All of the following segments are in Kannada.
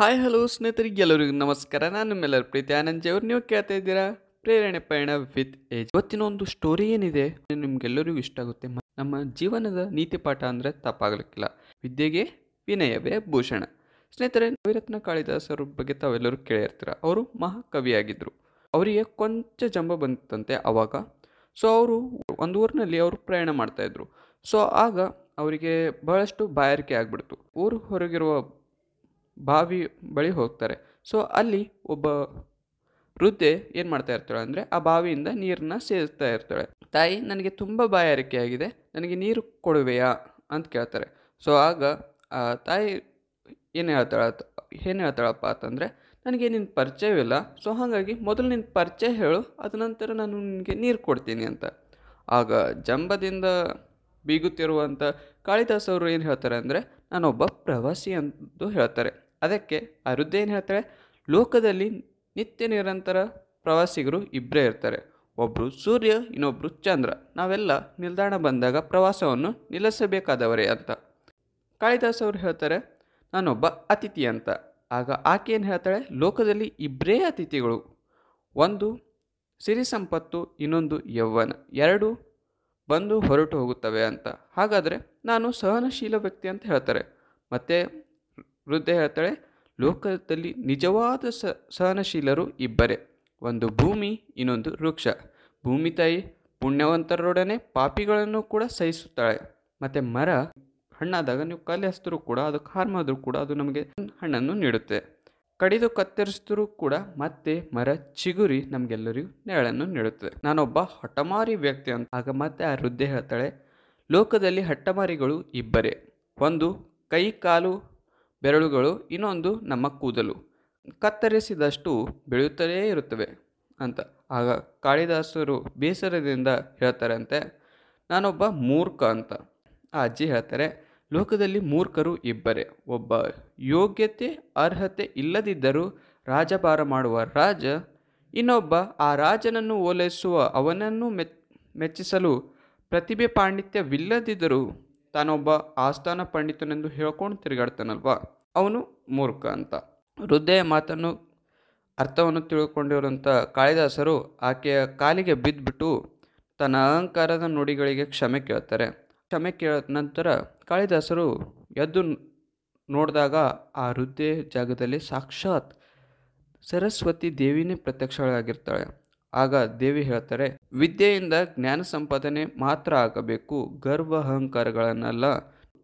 ಹಾಯ್, ಹಲೋ ಸ್ನೇಹಿತರಿಗೆ ಎಲ್ಲರಿಗೂ ನಮಸ್ಕಾರ. ನಾನು ನಿಮ್ಮೆಲ್ಲರ ಪ್ರೀತಿ ಆನಂದ್ ಅವ್ರು. ನೀವು ಕೇಳ್ತಾ ಇದ್ದೀರಾ ಪ್ರೇರಣೆ ಪಯಣ ವಿತ್ ಏಜ್. ಇವತ್ತಿನ ಒಂದು ಸ್ಟೋರಿ ಏನಿದೆ ನಿಮ್ಗೆಲ್ಲರಿಗೂ ಇಷ್ಟ ಆಗುತ್ತೆ. ನಮ್ಮ ಜೀವನದ ನೀತಿ ಪಾಠ ಅಂದರೆ ತಪ್ಪಾಗಲಿಕ್ಕಿಲ್ಲ. ವಿದ್ಯೆಗೆ ವಿನಯವೇ ಭೂಷಣ. ಸ್ನೇಹಿತರೆ ನವಿರತ್ನ ಕಾಳಿದಾಸರ ಬಗ್ಗೆ ತಾವೆಲ್ಲರೂ ಕೇಳಿರ್ತೀರ. ಅವರು ಮಹಾಕವಿಯಾಗಿದ್ದರು ಅವರಿಗೆ ಕೊಂಚ ಜಂಬ ಬಂತಂತೆ ಆವಾಗ ಸೊ ಅವರು ಒಂದು ಊರಿನಲ್ಲಿ ಅವರು ಪ್ರಯಾಣ ಮಾಡ್ತಾಯಿದ್ರು ಸೊ ಆಗ ಅವರಿಗೆ ಬಹಳಷ್ಟು ಬಾಯಾರಿಕೆ ಆಗಿಬಿಡ್ತು. ಊರು ಹೊರಗಿರುವ ಬಾವಿ ಬಳಿ ಹೋಗ್ತಾರೆ. ಸೊ ಅಲ್ಲಿ ಒಬ್ಬ ವೃದ್ಧೆ ಏನು ಮಾಡ್ತಾ ಇರ್ತಾಳೆ ಅಂದರೆ, ಆ ಬಾವಿಯಿಂದ ನೀರನ್ನ ಸೇರಿಸ್ತಾ ಇರ್ತಾಳೆ. ತಾಯಿ, ನನಗೆ ತುಂಬ ಬಾಯಾರಿಕೆ ಆಗಿದೆ. ನನಗೆ ನೀರು ಕೊಡುವೆಯಾ? ಅಂತ ಕೇಳ್ತಾರೆ. ಸೊ ಆಗ ತಾಯಿ ಏನು ಹೇಳ್ತಾಳ, ಏನು ಹೇಳ್ತಾಳಪ್ಪ ಅಂತಂದರೆ, ನನಗೆ ನಿನ್ನ ಪರಿಚಯವಿಲ್ಲ ಸೊ ಹಾಗಾಗಿ ಮೊದಲು ನಿನ್ನ ಪರಿಚಯ ಹೇಳು. ಅದ ನಂತರ ನಾನು ನಿನಗೆ ನೀರು ಕೊಡ್ತೀನಿ ಅಂತ. ಆಗ ಜಂಬದಿಂದ ಬೀಗುತ್ತಿರುವಂಥ ಕಾಳಿದಾಸ್ ಅವರು ಏನು ಹೇಳ್ತಾರೆ ಅಂದರೆ, ನಾನೊಬ್ಬ ಪ್ರವಾಸಿ ಅಂತ ಹೇಳ್ತಾರೆ. ಅದಕ್ಕೆ ಆ ವೃದ್ಧ ಏನು ಹೇಳ್ತಾರೆ ಲೋಕದಲ್ಲಿ ನಿತ್ಯ ನಿರಂತರ ಪ್ರವಾಸಿಗರು ಇಬ್ಬರೇ ಇರ್ತಾರೆ. ಒಬ್ಬರು ಸೂರ್ಯ ಇನ್ನೊಬ್ಬರು ಚಂದ್ರ. ನಾವೆಲ್ಲ ನಿಲ್ದಾಣ ಬಂದಾಗ ಪ್ರವಾಸವನ್ನು ನಿಲ್ಲಿಸಬೇಕಾದವರೇ ಅಂತ. ಕಾಳಿದಾಸ್ ಅವರು ಹೇಳ್ತಾರೆ, ನಾನೊಬ್ಬ ಅತಿಥಿ ಅಂತ. ಆಗ ಆಕೆ ಏನು ಹೇಳ್ತಾಳೆ? ಲೋಕದಲ್ಲಿ ಇಬ್ಬರೇ ಅತಿಥಿಗಳು. ಒಂದು ಸಿರಿ ಸಂಪತ್ತು, ಇನ್ನೊಂದು ಯೌವನ ಎರಡು ಬಂದು ಹೊರಟು ಹೋಗುತ್ತವೆ ಅಂತ. ಹಾಗಾದರೆ ನಾನು ಸಹನಶೀಲ ವ್ಯಕ್ತಿ ಅಂತ ಹೇಳ್ತಾರೆ. ಮತ್ತು ವೃದ್ಧೆ ಹೇಳ್ತಾಳೆ, ಲೋಕದಲ್ಲಿ ನಿಜವಾದ ಸ, ಸಹನಶೀಲರು ಇಬ್ಬರೇ. ಒಂದು ಭೂಮಿ, ಇನ್ನೊಂದು ವೃಕ್ಷ. ಭೂಮಿ ತಾಯಿ ಪುಣ್ಯವಂತರೊಡನೆ ಪಾಪಿಗಳನ್ನು ಕೂಡ ಸಹಿಸುತ್ತಾಳೆ. ಮತ್ತು ಮರ, ಹಣ್ಣಾದಾಗ ನೀವು ಕಲೆ ಹಸಿದ್ರು ಕೂಡ, ಅದು ಹಾರ್ಮಾದ್ರೂ ಕೂಡ, ಅದು ನಮಗೆ ಹಣ್ಣನ್ನು ನೀಡುತ್ತೆ. ಕಡಿದು ಕತ್ತರಿಸಿದ್ರೂ ಕೂಡ ಮತ್ತೆ ಮರ, ಚಿಗುರಿ ನಮಗೆಲ್ಲರಿಗೂ ನೆರಳನ್ನು ನೀಡುತ್ತದೆ ನಾನೊಬ್ಬ ಹಠಮಾರಿ ವ್ಯಕ್ತಿ ಅಂತ. ಆಗ ಮತ್ತೆ ಆ ವೃದ್ಧೆ ಹೇಳ್ತಾಳೆ, ಲೋಕದಲ್ಲಿ ಹಠಮಾರಿಗಳು ಇಬ್ಬರೇ. ಒಂದು ಕೈ, ಕಾಲು ಬೆರಳುಗಳು ಇನ್ನೊಂದು ನಮ್ಮ ಕೂದಲು. ಕತ್ತರಿಸಿದಷ್ಟು ಬೆಳೆಯುತ್ತಲೇ ಇರುತ್ತವೆ ಅಂತ. ಆಗ ಕಾಳಿದಾಸರು ಬೇಸರದಿಂದ ಹೇಳ್ತಾರಂತೆ, ನಾನೊಬ್ಬ ಮೂರ್ಖ ಅಂತ. ಆ ಅಜ್ಜಿ ಹೇಳ್ತಾರೆ, ಲೋಕದಲ್ಲಿ ಮೂರ್ಖರು ಇಬ್ಬರೇ. ಒಬ್ಬ ಯೋಗ್ಯತೆ, ಅರ್ಹತೆ ಇಲ್ಲದಿದ್ದರೂ ರಾಜಭಾರ ಮಾಡುವ ರಾಜ, ಇನ್ನೊಬ್ಬ ಆ ರಾಜನನ್ನು ಓಲೈಸುವ ಅವನನ್ನು ಮೆಚ್, ಮೆಚ್ಚಿಸಲು ಪ್ರತಿಭೆ ಪಾಂಡಿತ್ಯವಿಲ್ಲದಿದ್ದರೂ ತಾನೊಬ್ಬ ಆಸ್ಥಾನ ಪಂಡಿತನೆಂದು ಹೇಳ್ಕೊಂಡು ತಿರುಗಾಡ್ತಾನಲ್ವ? ಅವನು ಮೂರ್ಖ ಅಂತ. ವೃದ್ಧೆಯ ಮಾತನ್ನು, ಅರ್ಥವನ್ನು ತಿಳ್ಕೊಂಡಿರುವಂಥ ಕಾಳಿದಾಸರು ಆಕೆಯ ಕಾಲಿಗೆ ಬಿದ್ದುಬಿಟ್ಟು ತನ್ನ ಅಹಂಕಾರದ ನುಡಿಗಳಿಗೆ ಕ್ಷಮೆ ಕೇಳ್ತಾರೆ. ಕ್ಷಮೆ ಕೇಳಿದ ನಂತರ ಕಾಳಿದಾಸರು ಎದ್ದು ನೋಡಿದಾಗ ಆ ವೃದ್ಧೆ ಜಾಗದಲ್ಲಿ ಸಾಕ್ಷಾತ್ ಸರಸ್ವತಿ ದೇವಿನೇ ಪ್ರತ್ಯಕ್ಷಳಾಗಿರ್ತಾಳೆ. ಆಗ ದೇವಿ ಹೇಳ್ತಾರೆ, ವಿದ್ಯೆಯಿಂದ ಜ್ಞಾನ ಸಂಪಾದನೆ ಮಾತ್ರ ಆಗಬೇಕು, ಗರ್ವ ಅಹಂಕಾರಗಳನ್ನೆಲ್ಲ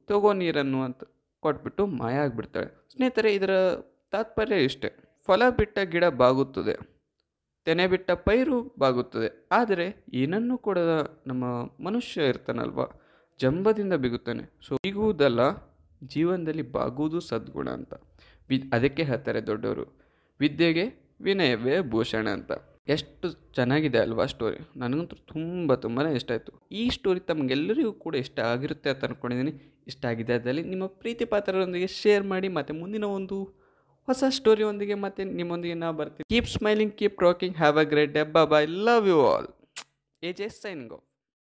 ತಗೋ ನೀರನ್ನು ಅಂತ ಕೊಟ್ಬಿಟ್ಟು ಮಾಯ ಆಗಿಬಿಡ್ತಾಳೆ. ಸ್ನೇಹಿತರೆ, ಇದರ ತಾತ್ಪರ್ಯ ಇಷ್ಟೇ. ಫಲ ಬಿಟ್ಟ ಗಿಡ ಬಾಗುತ್ತದೆ, ತೆನೆ ಬಿಟ್ಟ ಪೈರು ಬಾಗುತ್ತದೆ, ಆದರೆ ಏನನ್ನು ಕೂಡ ನಮ್ಮ ಮನುಷ್ಯ ಇರ್ತಾನಲ್ವ? ಜಂಬದಿಂದ ಬಿಗುತ್ತಾನೆ. ಸೊ ಬಿಗುವುದಲ್ಲ, ಜೀವನದಲ್ಲಿ ಬಾಗುವುದು ಸದ್ಗುಣ ಅಂತ. ವಿ, ಅದಕ್ಕೆ ಹೇಳ್ತಾರೆ ದೊಡ್ಡವರು, ವಿದ್ಯೆಗೆ ವಿನಯವೇ ಭೂಷಣ ಅಂತ. ಎಷ್ಟು ಚೆನ್ನಾಗಿದೆ ಅಲ್ವಾ ಸ್ಟೋರಿ ನನಗಂತೂ ತುಂಬ ತುಂಬಾ ಇಷ್ಟ ಆಯಿತು. ಈ ಸ್ಟೋರಿ ತಮಗೆಲ್ಲರಿಗೂ ಕೂಡ ಇಷ್ಟ ಆಗಿರುತ್ತೆ ಅಂತ ಅಂದ್ಕೊಂಡಿದ್ದೀನಿ ಇಷ್ಟ ಆಗಿದೆ ಅದರಲ್ಲಿ ನಿಮ್ಮ ಪ್ರೀತಿ ಪಾತ್ರರೊಂದಿಗೆ ಶೇರ್ ಮಾಡಿ, ಮತ್ತು ಮುಂದಿನ ಒಂದು ಹೊಸ ಸ್ಟೋರಿಯೊಂದಿಗೆ ಮತ್ತೆ ನಿಮ್ಮೊಂದಿಗೆ ನಾವು ಬರ್ತೀವಿ keep smiling keep rocking have a great day bye love you all age S